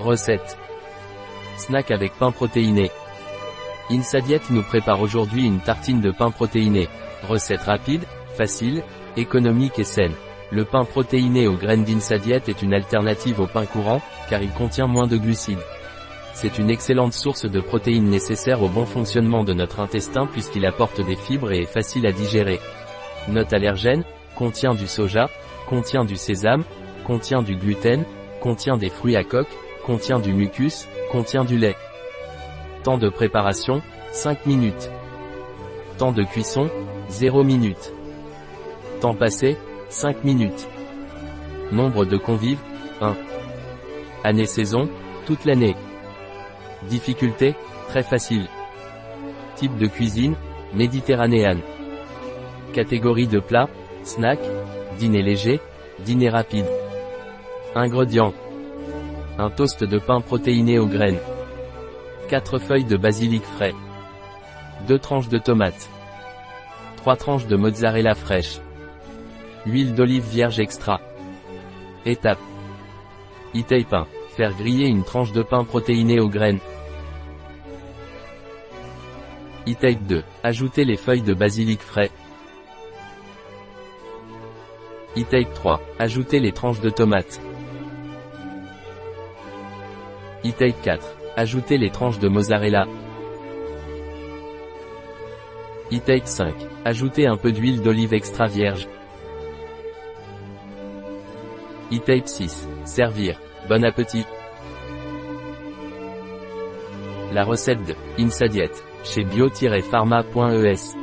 Recette. Snack avec pain protéiné. Insadiet nous prépare aujourd'hui une tartine de pain protéiné. Recette rapide, facile, économique et saine. Le pain protéiné aux graines d'Insadiet est une alternative au pain courant, car il contient moins de glucides. C'est une excellente source de protéines nécessaires au bon fonctionnement de notre intestin puisqu'il apporte des fibres et est facile à digérer. Note allergène, contient du soja, contient du sésame, contient du gluten, contient des fruits à coque, contient du mucus, contient du lait. Temps de préparation, 5 minutes. Temps de cuisson, 0 minutes. Temps passé, 5 minutes. Nombre de convives, 1. Année-saison, toute l'année. Difficulté, très facile. Type de cuisine, méditerranéenne. Catégorie de plat, snack, dîner léger, dîner rapide. Ingrédients. Un toast de pain protéiné aux graines. 4 feuilles de basilic frais. 2 tranches de tomates. 3 tranches de mozzarella fraîche. Huile d'olive vierge extra. Étape. e pain. Faire griller une tranche de pain protéiné aux graines. e 2. Ajouter les feuilles de basilic frais. e 3. Ajouter les tranches de tomates. E 4. Ajouter les tranches de mozzarella. e 5. Ajouter un peu d'huile d'olive extra vierge. e 6. Servir. Bon appétit. La recette de Insadiet chez bio-pharma.es